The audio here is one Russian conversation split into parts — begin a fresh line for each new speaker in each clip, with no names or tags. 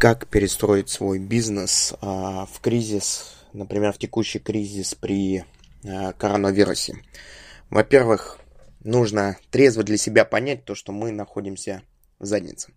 как перестроить свой бизнес а, в кризис, например, в текущий кризис при а, коронавирусе. Во-первых, нужно трезво для себя понять то, что мы находимся в.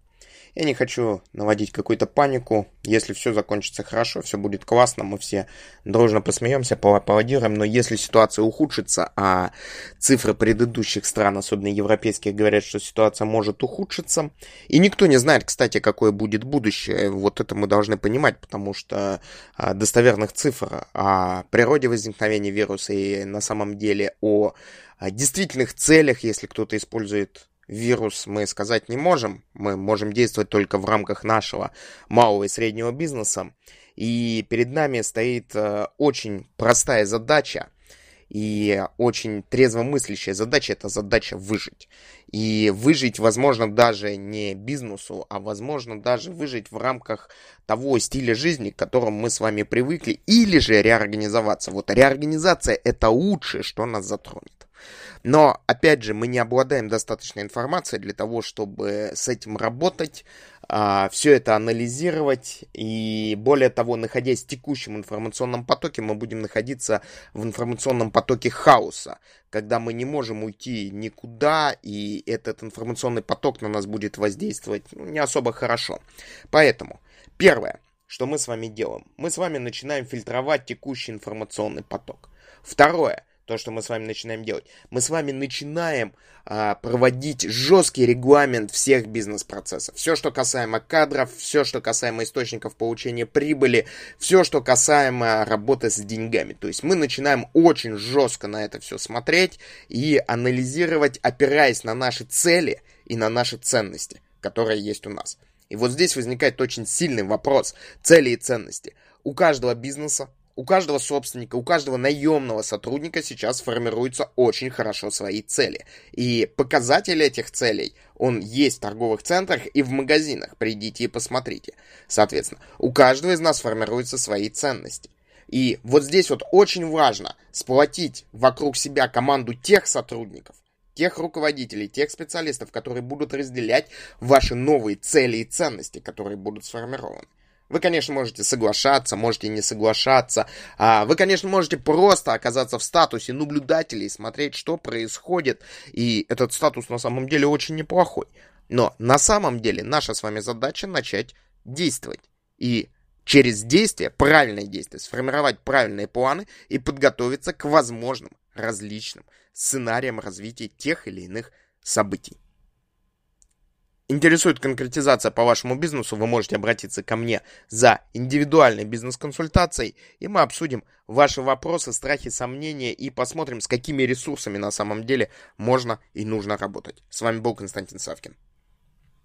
Я не хочу наводить какую-то панику. Если все закончится хорошо, все будет классно, мы все дружно посмеемся, поаплодируем. Но если ситуация ухудшится, а цифры предыдущих стран, особенно европейских, говорят, что ситуация может ухудшиться, и никто не знает, кстати, какое будет будущее, вот это мы должны понимать, потому что а, достоверных цифр о природе возникновения вируса и на самом деле о действительных целях, если кто-то использует вирус мы сказать не можем. Мы можем действовать только в рамках нашего малого и среднего бизнеса. И перед нами стоит э, очень простая задача и очень трезвомыслящая задача – это задача выжить. И выжить, возможно, даже не бизнесу, а возможно даже выжить в рамках того стиля жизни, к которому мы с вами привыкли, или же реорганизоваться. Вот реорганизация – это лучшее, что нас затронет. Но, опять же, мы не обладаем достаточной информацией для того, чтобы с этим работать, а, все это анализировать. И более того, находясь в текущем информационном потоке, мы будем находиться в информационном потоке хаоса, когда мы не можем уйти никуда, и этот информационный поток на нас будет воздействовать ну, не особо хорошо. Поэтому, первое, что мы с вами делаем, мы с вами начинаем фильтровать текущий информационный поток. Второе, то, что мы с вами начинаем делать. Мы с вами начинаем а, проводить жесткий регламент всех бизнес-процессов. Все, что касаемо кадров, все, что касаемо источников получения прибыли, все, что касаемо работы с деньгами. То есть мы начинаем очень жестко на это все смотреть и анализировать, опираясь на наши цели и на наши ценности, которые есть у нас. И вот здесь возникает очень сильный вопрос цели и ценности. У каждого бизнеса у каждого собственника, у каждого наемного сотрудника сейчас формируются очень хорошо свои цели. И показатель этих целей, он есть в торговых центрах и в магазинах. Придите и посмотрите. Соответственно, у каждого из нас формируются свои ценности. И вот здесь вот очень важно сплотить вокруг себя команду тех сотрудников, тех руководителей, тех специалистов, которые будут разделять ваши новые цели и ценности, которые будут сформированы. Вы, конечно, можете соглашаться, можете не соглашаться. А вы, конечно, можете просто оказаться в статусе наблюдателей, смотреть, что происходит. И этот статус на самом деле очень неплохой. Но на самом деле наша с вами задача начать действовать. И через действие, правильное действие, сформировать правильные планы и подготовиться к возможным различным сценариям развития тех или иных событий интересует конкретизация по вашему бизнесу, вы можете обратиться ко мне за индивидуальной бизнес-консультацией, и мы обсудим ваши вопросы, страхи, сомнения и посмотрим, с какими ресурсами на самом деле можно и нужно работать. С вами был Константин Савкин.